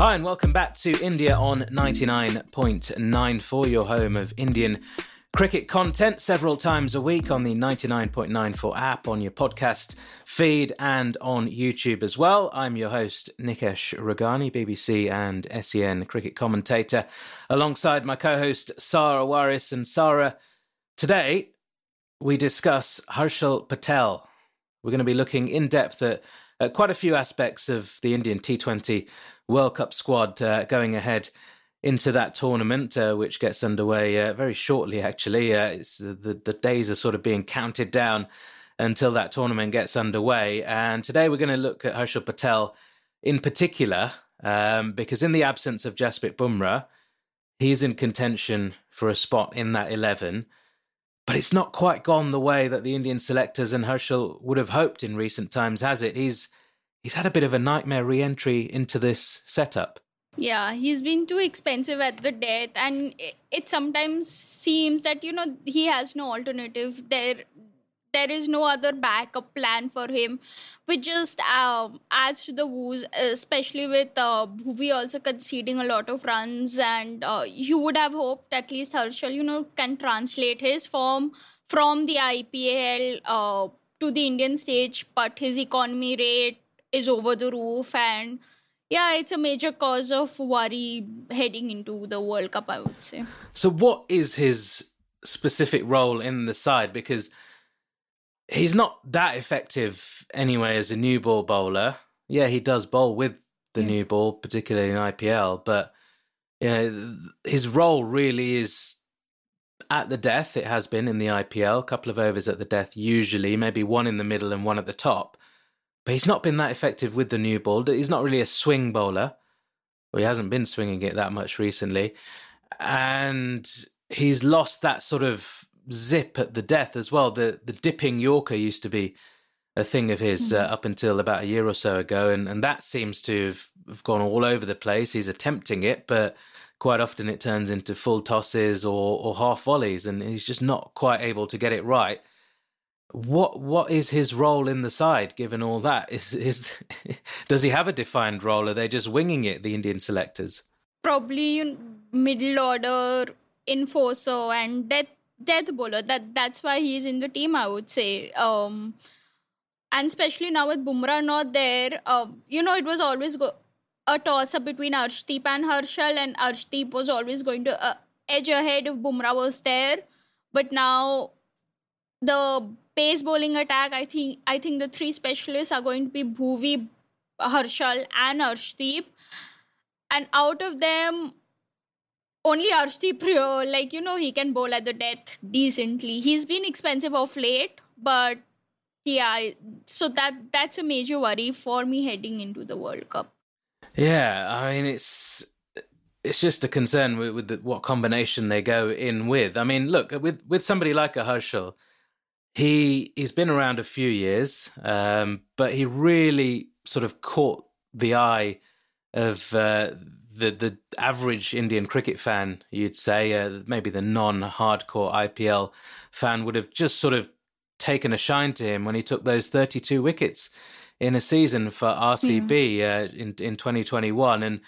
Hi, and welcome back to India on 99.94, your home of Indian cricket content several times a week on the 99.94 app, on your podcast feed, and on YouTube as well. I'm your host, Nikesh Rughani, BBC and SEN cricket commentator, alongside my co host, Sara Waris. And Sara, today we discuss Harshal Patel. We're going to be looking in depth at, at quite a few aspects of the Indian T20 World Cup squad uh, going ahead into that tournament, uh, which gets underway uh, very shortly. Actually, uh, it's the, the, days are sort of being counted down until that tournament gets underway. And today we're going to look at Harshal Patel in particular, um, because in the absence of Jasprit Bumrah, he's in contention for a spot in that eleven. But it's not quite gone the way that the Indian selectors and Harshal would have hoped in recent times, has it? He's he's had a bit of a nightmare re-entry into this setup. Yeah, he's been too expensive at the death, and it, sometimes seems that you know he has no alternative. There, there is no other backup plan for him, which just um, adds to the woes, especially with uh, Bhuvi also conceding a lot of runs. And uh, you would have hoped at least Harshal, you know, can translate his form from the IPL uh, to the Indian stage, but his economy rate is over the roof and yeah it's a major cause of worry heading into the world cup i would say so what is his specific role in the side because he's not that effective anyway as a new ball bowler yeah he does bowl with the yeah. new ball particularly in ipl but you know, his role really is at the death it has been in the ipl a couple of overs at the death usually maybe one in the middle and one at the top but he's not been that effective with the new ball. He's not really a swing bowler. Well, he hasn't been swinging it that much recently. And he's lost that sort of zip at the death as well. The the dipping Yorker used to be a thing of his mm-hmm. uh, up until about a year or so ago, and, and that seems to have, have gone all over the place. He's attempting it, but quite often it turns into full tosses or, or half volleys, and he's just not quite able to get it right what what is his role in the side given all that is is does he have a defined role are they just winging it the indian selectors probably middle order enforcer and death death bowler. That that's why he's in the team i would say. Um and especially now with bumrah not there uh, you know it was always go- a toss up between arshdeep and harshal and arshdeep was always going to uh, edge ahead if bumrah was there. But now the pace bowling attack, I think I think the three specialists are going to be Bhuvi, Harshal, and Arshdeep. And out of them, only Arshdeep, like you know, he can bowl at the death decently. He's been expensive of late, but yeah, so that that's a major worry for me heading into the World Cup. Yeah, I mean it's it's just a concern with, with the, what combination they go in with. I mean, look with with somebody like a Harshal he he's been around a few years, um, but he really sort of caught the eye of uh, the the average Indian cricket fan. You'd say uh, maybe the non-hardcore IPL fan would have just sort of taken a shine to him when he took those 32 wickets in a season for RCB yeah. uh, in in 2021. And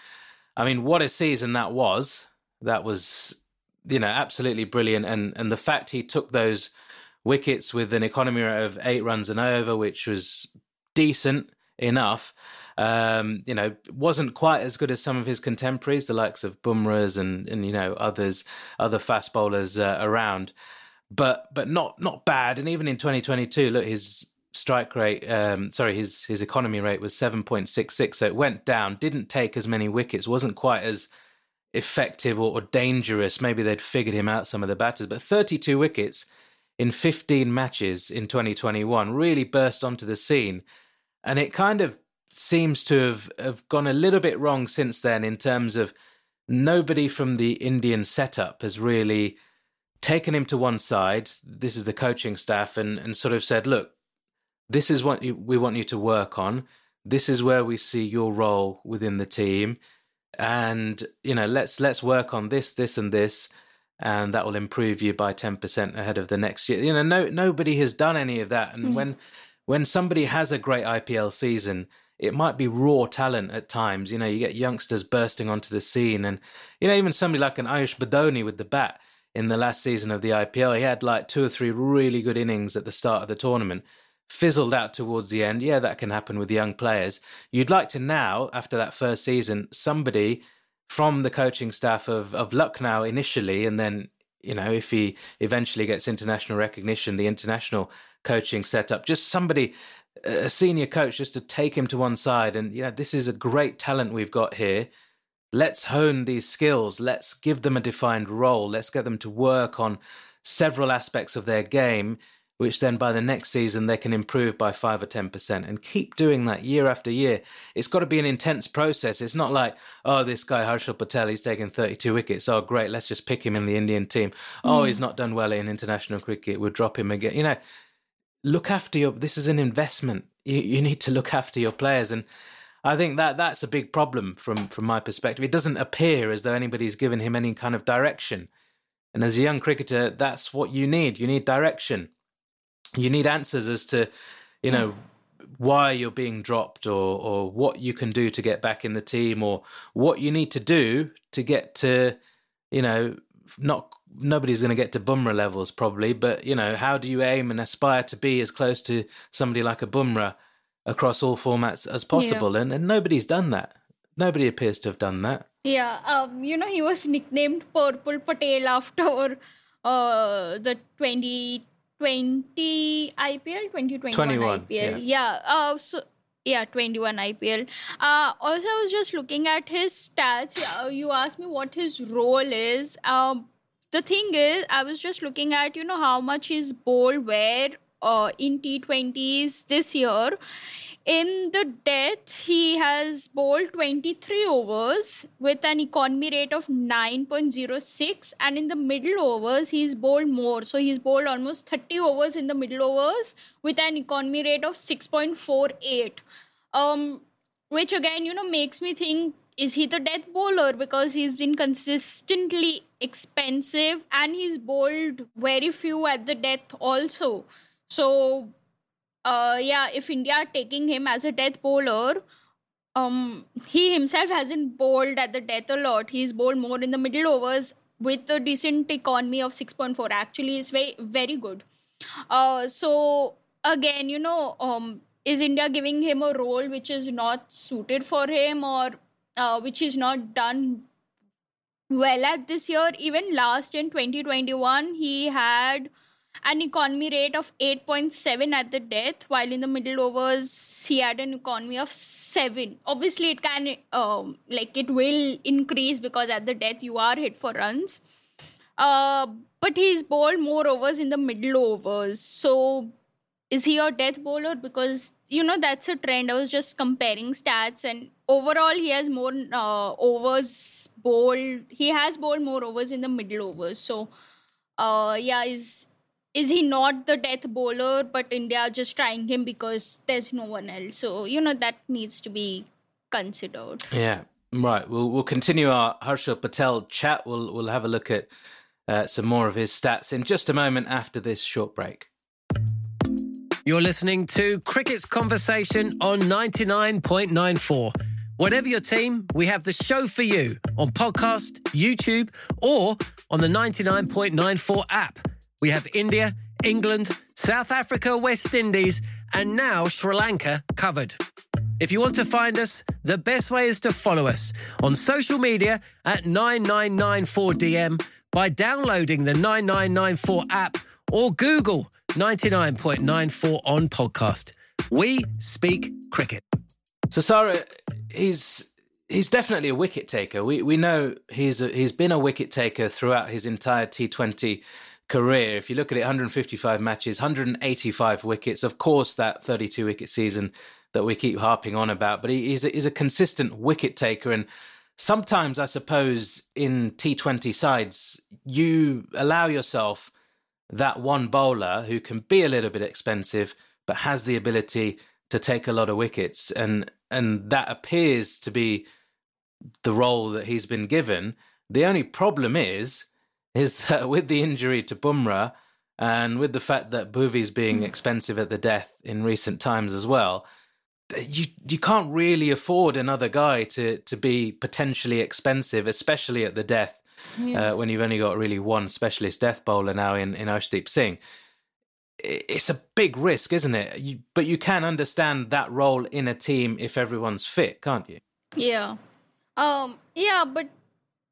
I mean, what a season that was! That was you know absolutely brilliant. And and the fact he took those wickets with an economy rate of eight runs and over, which was decent enough. Um, you know, wasn't quite as good as some of his contemporaries, the likes of Bumrahs and and you know others, other fast bowlers uh, around, but but not not bad. And even in 2022, look, his strike rate, um, sorry, his his economy rate was 7.66, so it went down. Didn't take as many wickets, wasn't quite as effective or, or dangerous. Maybe they'd figured him out some of the batters, but 32 wickets in 15 matches in 2021 really burst onto the scene. And it kind of seems to have, have gone a little bit wrong since then in terms of nobody from the Indian setup has really taken him to one side. This is the coaching staff, and, and sort of said, look, this is what you, we want you to work on. This is where we see your role within the team. And, you know, let's let's work on this, this, and this, and that will improve you by 10% ahead of the next year. You know, no nobody has done any of that. And mm. when when somebody has a great IPL season, it might be raw talent at times. You know, you get youngsters bursting onto the scene, and you know, even somebody like an Ayush Badoni with the bat in the last season of the IPL, he had like two or three really good innings at the start of the tournament. Fizzled out towards the end. Yeah, that can happen with young players. You'd like to now, after that first season, somebody from the coaching staff of, of Lucknow initially, and then, you know, if he eventually gets international recognition, the international coaching setup, just somebody a senior coach just to take him to one side and you know this is a great talent we've got here. Let's hone these skills. Let's give them a defined role. Let's get them to work on several aspects of their game which then by the next season they can improve by 5 or 10% and keep doing that year after year. It's got to be an intense process. It's not like oh this guy Harshal Patel he's taken 32 wickets. Oh great let's just pick him in the Indian team. Oh mm. he's not done well in international cricket. We'll drop him again. You know look after your. This is an investment. You you need to look after your players, and I think that that's a big problem from from my perspective. It doesn't appear as though anybody's given him any kind of direction. And as a young cricketer, that's what you need. You need direction. You need answers as to, you know, why you're being dropped or or what you can do to get back in the team or what you need to do to get to, you know, not nobody's going to get to Bumrah levels probably, but you know, how do you aim and aspire to be as close to somebody like a Bumrah across all formats as possible? Yeah. And and nobody's done that. Nobody appears to have done that. Yeah, um, you know, he was nicknamed Purple Patel after uh, the 2020 IPL, 2021 IPL. Yeah, yeah uh, so yeah 21 ipl uh, also i was just looking at his stats uh, you asked me what his role is um, the thing is, I was just looking at, you know, how much is bowled where uh, in T20s this year. In the death, he has bowled 23 overs with an economy rate of 9.06, and in the middle overs, he's bowled more. So he's bowled almost 30 overs in the middle overs with an economy rate of 6.48. Um, which again, you know, makes me think is he the death bowler? Because he's been consistently expensive and he's bowled very few at the death also. So uh yeah if india are taking him as a death bowler um he himself hasn't bowled at the death a lot. He's bowled more in the middle overs with a decent economy of 6.4 actually is very very good. Uh so again you know um is india giving him a role which is not suited for him or uh, which is not done well at this year. Even last in 2021, he had an economy rate of 8.7 at the death, while in the middle overs, he had an economy of 7. Obviously, it can, um, like, it will increase because at the death, you are hit for runs. Uh, but he's bowled more overs in the middle overs. So, is he a death bowler? Because you know that's a trend. I was just comparing stats and overall he has more uh, overs bowled he has bowled more overs in the middle overs. So uh, yeah is is he not the death bowler but india just trying him because there's no one else. So you know that needs to be considered. Yeah. Right. We'll we'll continue our harshal patel chat. We'll we'll have a look at uh, some more of his stats in just a moment after this short break you're listening to Cricket's Conversation on 99.94. Whatever your team, we have the show for you on podcast, YouTube, or on the 99.94 app. We have India, England, South Africa, West Indies, and now Sri Lanka covered. If you want to find us, the best way is to follow us on social media at 9994DM by downloading the 9994 app or Google 99.94 on podcast. We speak cricket. So, Sara, he's he's definitely a wicket taker. We we know he's a, he's been a wicket taker throughout his entire T20 career. If you look at it, 155 matches, 185 wickets. Of course, that 32 wicket season that we keep harping on about, but he, he's, a, he's a consistent wicket taker. And sometimes, I suppose, in T20 sides, you allow yourself that one bowler who can be a little bit expensive, but has the ability to take a lot of wickets. And, and that appears to be the role that he's been given. The only problem is, is that with the injury to Bumrah and with the fact that Bhuvi's being mm. expensive at the death in recent times as well, you you can't really afford another guy to to be potentially expensive, especially at the death. Yeah. Uh, when you've only got really one specialist death bowler now in in Arshdeep Singh, it's a big risk, isn't it? You, but you can understand that role in a team if everyone's fit, can't you? Yeah, um, yeah, but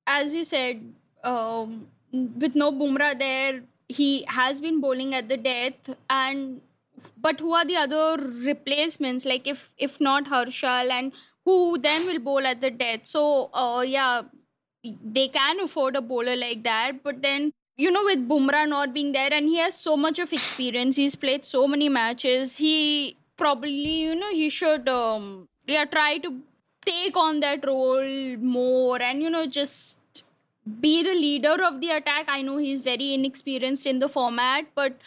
as you said, um, with no Bumrah there, he has been bowling at the death and but who are the other replacements like if if not Harshal and who then will bowl at the death so uh, yeah they can afford a bowler like that but then you know with Bumrah not being there and he has so much of experience he's played so many matches he probably you know he should um yeah try to take on that role more and you know just be the leader of the attack i know he's very inexperienced in the format but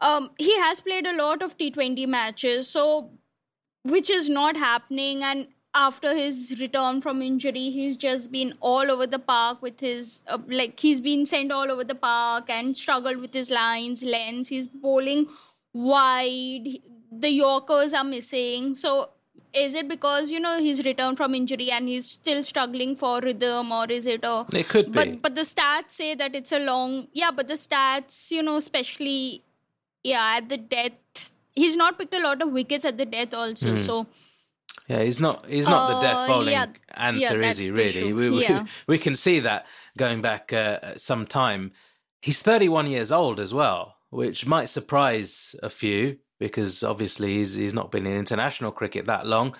um, he has played a lot of T20 matches, so which is not happening. And after his return from injury, he's just been all over the park with his uh, like he's been sent all over the park and struggled with his lines, lens. He's bowling wide. The Yorkers are missing. So is it because you know he's returned from injury and he's still struggling for rhythm or is it a it could be but but the stats say that it's a long yeah but the stats you know especially yeah, at the death, he's not picked a lot of wickets at the death also. Mm. So yeah, he's not he's not uh, the death bowling yeah, answer, yeah, is he? Really, we, yeah. we, we can see that going back uh, some time. He's 31 years old as well, which might surprise a few because obviously he's he's not been in international cricket that long,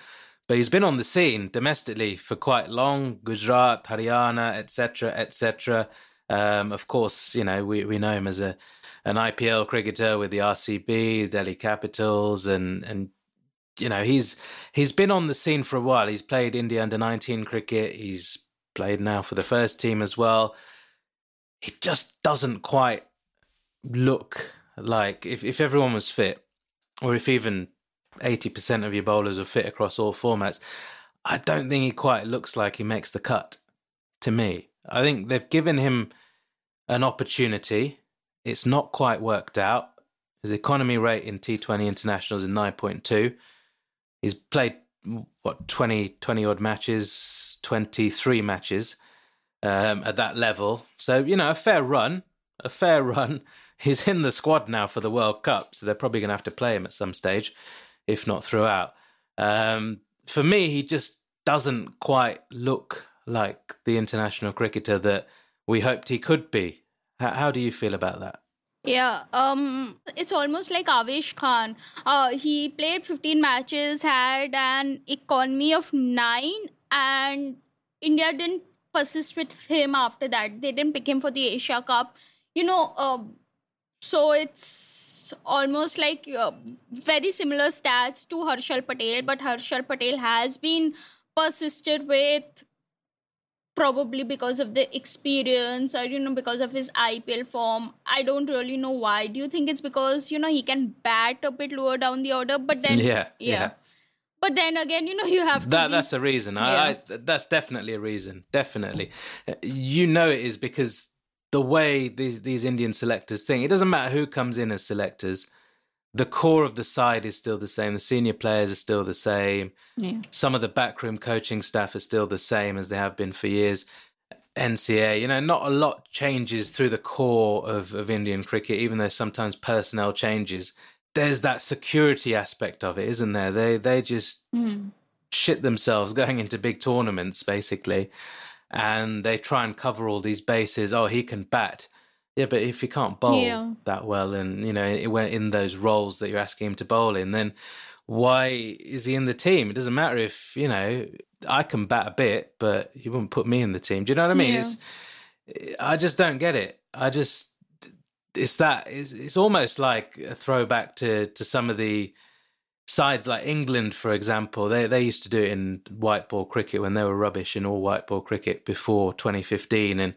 but he's been on the scene domestically for quite long. Gujarat, Haryana, etc., etc. Um, of course, you know we we know him as a an IPL cricketer with the RCB, Delhi Capitals, and and you know he's he's been on the scene for a while. He's played India under nineteen cricket. He's played now for the first team as well. He just doesn't quite look like if if everyone was fit, or if even eighty percent of your bowlers are fit across all formats. I don't think he quite looks like he makes the cut. To me, I think they've given him an opportunity it's not quite worked out. His economy rate in T20 internationals is 9.2. He's played, what, 20, 20 odd matches, 23 matches um, at that level. So, you know, a fair run, a fair run. He's in the squad now for the World Cup, so they're probably going to have to play him at some stage, if not throughout. Um, for me, he just doesn't quite look like the international cricketer that we hoped he could be how, how do you feel about that? Yeah, um, it's almost like Avesh Khan. Uh, he played 15 matches, had an economy of nine, and India didn't persist with him after that. They didn't pick him for the Asia Cup. You know, uh, so it's almost like uh, very similar stats to Harshal Patel, but Harshal Patel has been persisted with probably because of the experience or you know because of his IPL form. I don't really know why. Do you think it's because you know he can bat a bit lower down the order? But then yeah, yeah. yeah. But then again, you know, you have that. Be, that's a reason. Yeah. I, I, that's definitely a reason. Definitely, uh, you know, it is because the way these these Indian selectors think. It doesn't matter who comes in as selectors the core of the side is still the same. The senior players are still the same. Yeah. Some of the backroom coaching staff are still the same as they have been for years. NCA, you know, not a lot changes through the core of, of Indian cricket, even though sometimes personnel changes. There's that security aspect of it, isn't there? They they just mm. shit themselves going into big tournaments, basically, and they try and cover all these bases. Oh, he can bat yeah, but if he can't bowl yeah. that well, and you know, it went in those roles that you're asking him to bowl in, then why is he in the team? It doesn't matter if you know I can bat a bit, but you wouldn't put me in the team. Do you know what I mean? Yeah. It's I just don't get it. I just it's that it's, it's almost like a throwback to to some of the sides like England, for example, they they used to do it in white ball cricket when they were rubbish in all white ball cricket before 2015, and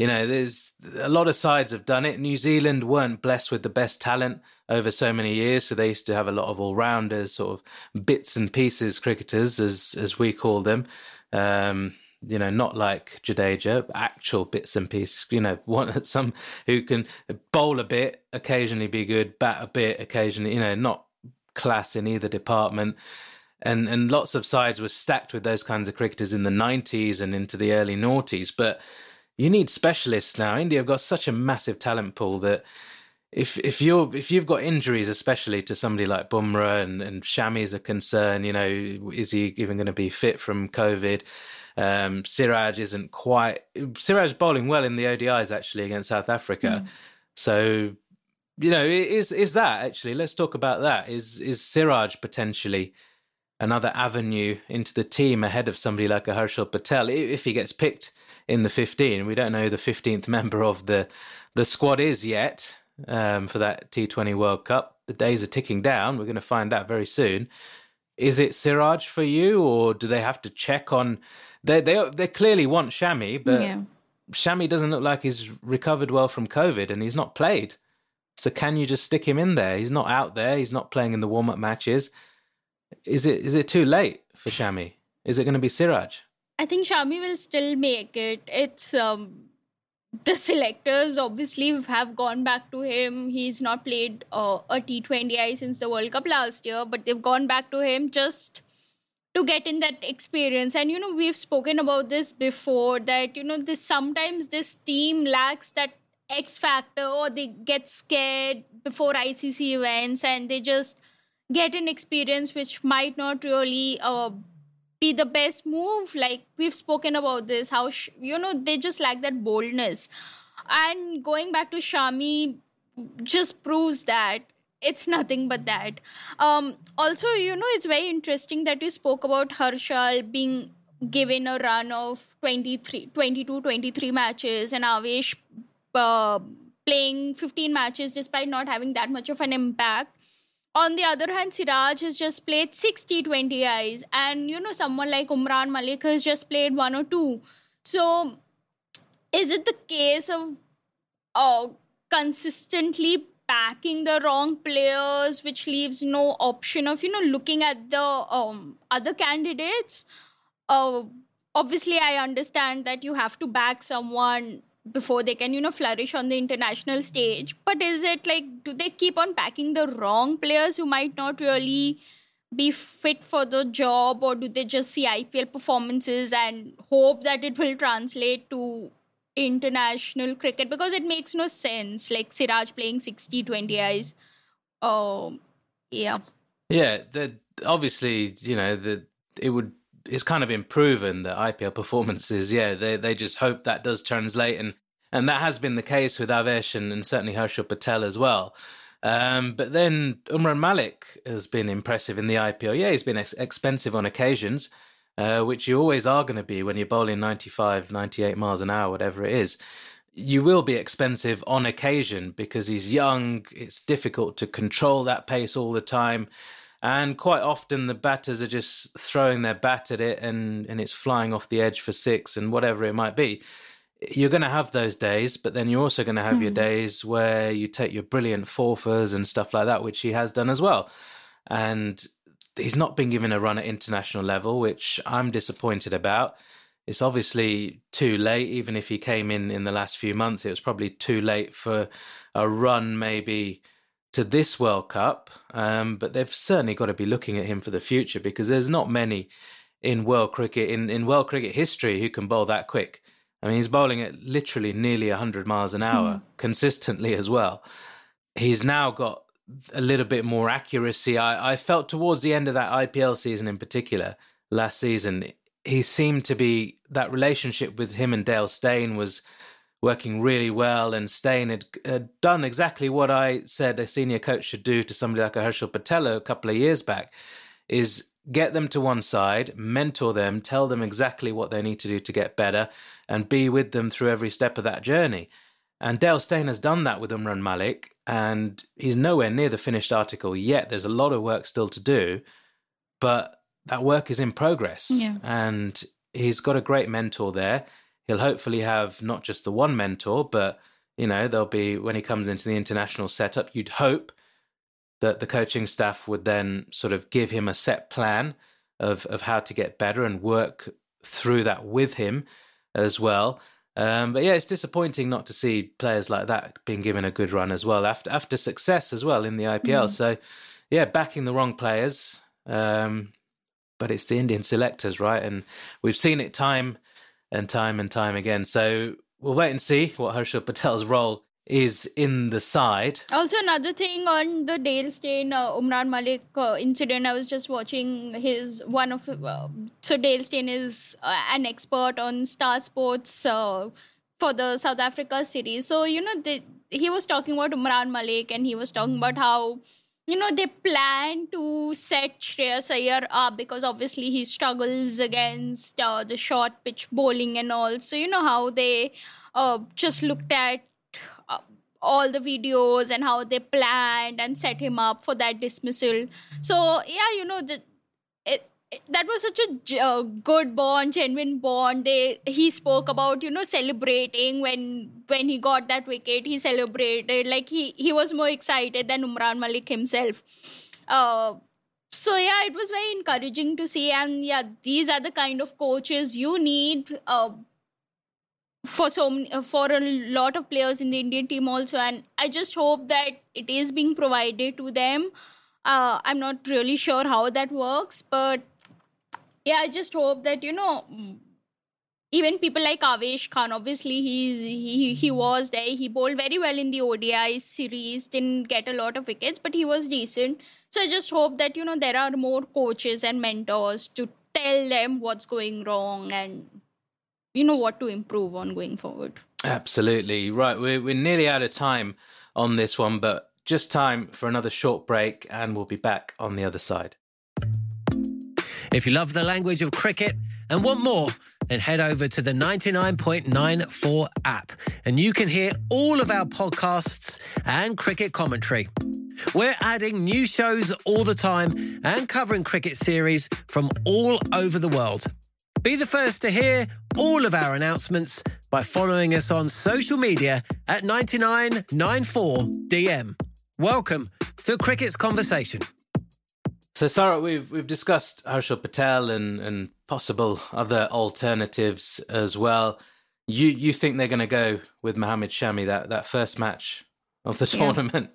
you know, there's a lot of sides have done it. New Zealand weren't blessed with the best talent over so many years, so they used to have a lot of all rounders, sort of bits and pieces cricketers, as as we call them. Um, you know, not like Jadeja, actual bits and pieces. You know, one some who can bowl a bit, occasionally be good, bat a bit, occasionally. You know, not class in either department. And and lots of sides were stacked with those kinds of cricketers in the nineties and into the early noughties. But you need specialists now. India have got such a massive talent pool that if if you're if you've got injuries, especially to somebody like Bumrah and and Shami is a concern, you know, is he even going to be fit from COVID? Um, Siraj isn't quite. Siraj bowling well in the ODIs actually against South Africa. Mm. So you know, is is that actually? Let's talk about that. Is is Siraj potentially another avenue into the team ahead of somebody like a Harshal Patel if he gets picked in the 15? We don't know who the 15th member of the the squad is yet um, for that T20 World Cup. The days are ticking down. We're going to find out very soon. Is it Siraj for you, or do they have to check on? They they they clearly want Shami, but yeah. Shami doesn't look like he's recovered well from COVID, and he's not played. So can you just stick him in there? He's not out there. He's not playing in the warm up matches. Is it is it too late for Shami? Is it going to be Siraj? I think Shami will still make it. It's um, the selectors obviously have gone back to him. He's not played uh, a T20I since the World Cup last year, but they've gone back to him just to get in that experience and you know we've spoken about this before that you know this sometimes this team lacks that X factor or they get scared before ICC events and they just get an experience which might not really uh, be the best move. Like we've spoken about this, how, sh- you know, they just lack that boldness. And going back to Shami just proves that it's nothing but that. Um, also, you know, it's very interesting that you spoke about Harshal being given a run of 23, 22, 23 matches and Avesh uh, playing 15 matches despite not having that much of an impact. On the other hand, Siraj has just played 60 20Is, and you know, someone like Umran Malik has just played one or two. So, is it the case of uh, consistently packing the wrong players, which leaves no option of you know looking at the um, other candidates? Uh, obviously, I understand that you have to back someone before they can you know flourish on the international stage. But is it like do they keep on packing the wrong players who might not really be fit for the job? Or do they just see IPL performances and hope that it will translate to international cricket? Because it makes no sense like Siraj playing 60 20Is oh yeah. Yeah the obviously you know the it would it's kind of been proven that IPL performances, yeah, they they just hope that does translate, and and that has been the case with Avesh and, and certainly Harshal Patel as well. Um, but then Umran Malik has been impressive in the IPL. Yeah, he's been ex- expensive on occasions, uh, which you always are going to be when you're bowling 95, 98 miles an hour, whatever it is. You will be expensive on occasion because he's young. It's difficult to control that pace all the time and quite often the batters are just throwing their bat at it and and it's flying off the edge for six and whatever it might be you're going to have those days but then you're also going to have mm. your hmm. days where you take your brilliant forfers and stuff like that which he has done as well and he's not been given a run at international level which i'm disappointed about it's obviously too late even if he came in in the last few months it was probably too late for a run maybe to this World Cup, um, but they've certainly got to be looking at him for the future because there's not many in world cricket in, in world cricket history who can bowl that quick. I mean, he's bowling at literally nearly 100 miles an hour hmm. consistently as well. He's now got a little bit more accuracy. I, I felt towards the end of that IPL season in particular, last season, he seemed to be that relationship with him and Dale Steyn was working really well, and Steyn had, had, done exactly what I said a senior coach should do to somebody like a Harshal Patel a couple of years back, is get them to one side, mentor them, tell them exactly what they need to do to get better, and be with them through every step of that journey. And Dale Steyn has done that with Umran Malik, and he's nowhere near the finished article yet. There's a lot of work still to do, but that work is in progress. Yeah. And he's got a great mentor there. He'll hopefully have not just the one mentor, but you know, there'll be when he comes into the international setup, you'd hope that the coaching staff would then sort of give him a set plan of of how to get better and work through that with him as well. Um, but yeah, it's disappointing not to see players like that being given a good run as well after after success as well in the IPL. Mm. So yeah, backing the wrong players. Um, but it's the Indian selectors, right? And we've seen it time and time and time again. So we'll wait and see what Harshal Patel's role is in the side. Also, another thing on the Dale Steyn uh, Umran Malik uh, incident, I was just watching his one of uh, so Dale Steyn is uh, an expert on Star Sports uh, for the South Africa series. So you know, he was talking about Umran Malik, and he was talking about how you know they plan to set Shreyas Iyer up because obviously he struggles against uh, the short pitch bowling and all. So you know how they just looked at all the videos and how they planned and set him up for that dismissal. So yeah, you know, the, it, it, that was such a uh, good bond, genuine bond. They he spoke about you know celebrating when when he got that wicket. He celebrated like he he was more excited than Umran Malik himself. Uh, so yeah, it was very encouraging to see, and yeah, these are the kind of coaches you need. Uh, for so many, uh, for a lot of players in the Indian team also, and I just hope that it is being provided to them. Uh, I'm not really sure how that works, but yeah, I just hope that you know, mm, even people like Avesh Khan, obviously he he he was there. He bowled very well in the ODI series, didn't get a lot of wickets, but he was decent. So I just hope that you know there are more coaches and mentors to tell them what's going wrong and you know what to improve on going forward. Absolutely. Right. We're, we're nearly out of time on this one, but just time for another short break, and we'll be back on the other side. If you love the language of cricket and want more, then head over to the 99.94 app and you can hear all of our podcasts and cricket commentary. We're adding new shows all the time and covering cricket series from all over the world. Be the first to hear all of our announcements by following us on social media at 9994DM. Welcome to Cricket's Conversation. So, Sara, we've we've discussed Harshal Patel and, and possible other alternatives as well. You you think they're going to go with Mohammad Shami that, that first match of the Yeah. tournament?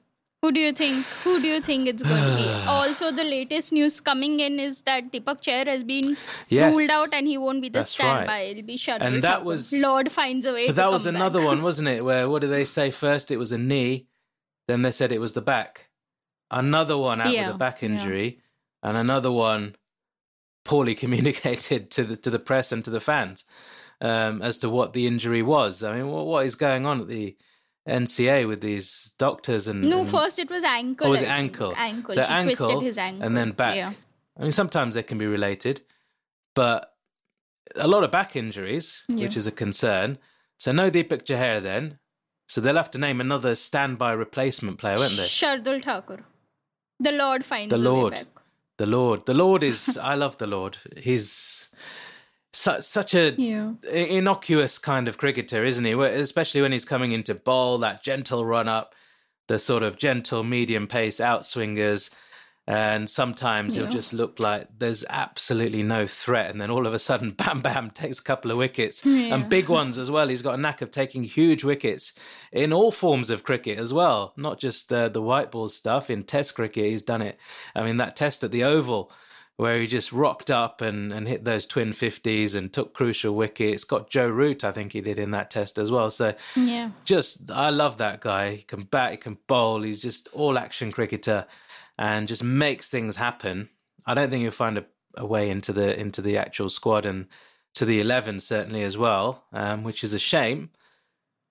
Who do you think? Who do you think it's going to be? Also, the latest news coming in is that Deepak Chahar has been Yes. ruled out and he won't be the That's right. standby. It'll be Shardul And that Thakur. was- Lord finds a way. But that was another back. one, wasn't it? Where what did they say first? It was a knee, then they said it was the back. Another one out Yeah, with a back yeah. injury, and another one poorly communicated to the to the press and to the fans um, as to what the injury was. I mean, what, what is going on at the NCA with these doctors and No, and- first it was ankle. Oh, was it ankle? Ankle. So he ankle, twisted his ankle and then back. Yeah. I mean, sometimes they can be related, but a lot of back injuries, Yeah. which is a concern. So no Deepak Chahar then. So they'll have to name another standby replacement player, won't they? Shardul Thakur. The Lord finds The Lord. way back. The Lord. The Lord is. I love the Lord. He's su- such a Yeah. innocuous kind of cricketer, isn't he? Especially when he's coming into bowl, that gentle run up, the sort of gentle medium pace outswingers, and sometimes he'll just look like there's absolutely no threat, and then all of a sudden, bam, bam, takes a couple of wickets Yeah. and big ones as well. He's got a knack of taking huge wickets in all forms of cricket as well, not just uh, the white ball stuff. In Test cricket, he's done it. I mean, that Test at the Oval where he just rocked up and, and hit those twin 50s and took crucial wickets. Got Joe Root, I think he did in that test as well. So Yeah. just, I love that guy. He can bat, he can bowl. He's just all action cricketer and just makes things happen. I don't think you'll find a, a way into the into the actual squad and to the 11 certainly as well, um, which is a shame.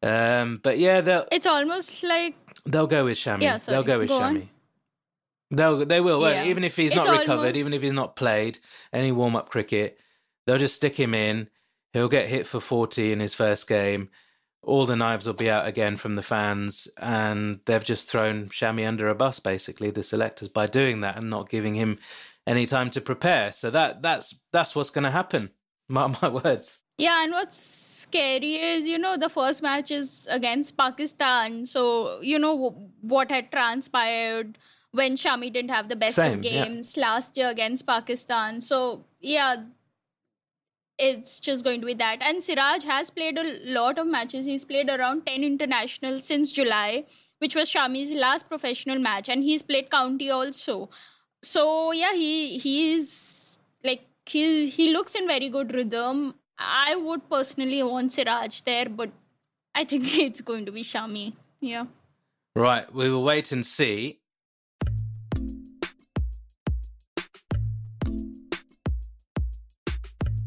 Um, but yeah, they'll It's almost like they'll go with Shami. Yeah, they'll go with Go on. They'll they will, won't Yeah. even if he's It's not recovered, almost- even if he's not played any warm up cricket, they'll just stick him in. He'll get hit for forty in his first game, all the knives will be out again from the fans, and they've just thrown Shami under a bus, basically, the selectors, by doing that and not giving him any time to prepare. So that that's that's what's going to happen. Mark my words. Yeah, and what's scary is you know the first match is against Pakistan, so you know what had transpired when Shami didn't have the best Same, of yeah. games last year against Pakistan. So yeah, it's just going to be that. And Siraj has played a lot of matches. He's played around 10 international since July, which was Shami's last professional match. And he's played county also. So yeah, he he's like he he looks in very good rhythm. I would personally want Siraj there, but I think it's going to be Shami. Yeah. Right, we will wait and see.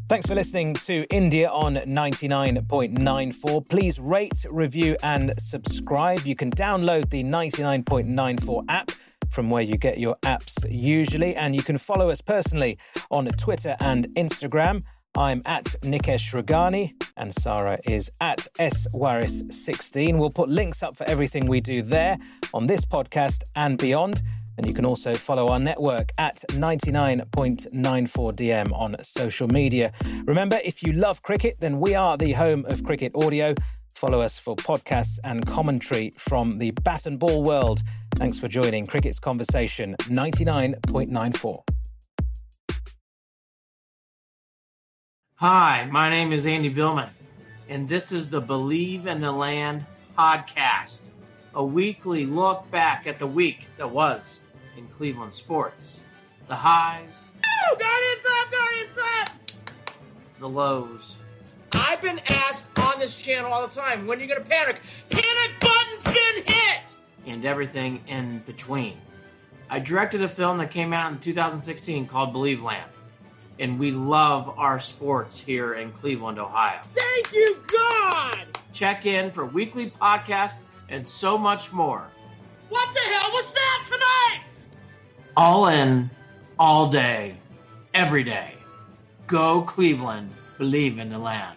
Thanks for listening to India on 99.94. Please rate, review, and subscribe. You can download the 99.94 app from where you get your apps usually, and you can follow us personally on Twitter and Instagram. I'm at Nikesh Rughani, and Sara is at swaris16. We'll put links up for everything we do there on this podcast and beyond. And you can also follow our network at 99.94DM on social media. Remember, if you love cricket, then we are the home of cricket audio. Follow us for podcasts and commentary from the bat and ball world. Thanks for joining Cricket's Conversation 99.94. Hi, my name is Andy Billman, and this is the Believe in the Land podcast, a weekly look back at the week that was in Cleveland sports. The highs, Oh, Guardians clap, Guardians clap! the lows, I've been asked on this channel all the time, when are you gonna panic? Panic button's been hit! and everything in between. I directed a film that came out in 2016 called Believeland, and we love our sports here in Cleveland, Ohio. Thank you, God! Check in for weekly podcasts and so much more. What the hell was that tonight? All in, all day, every day. Go Cleveland, believe in the land.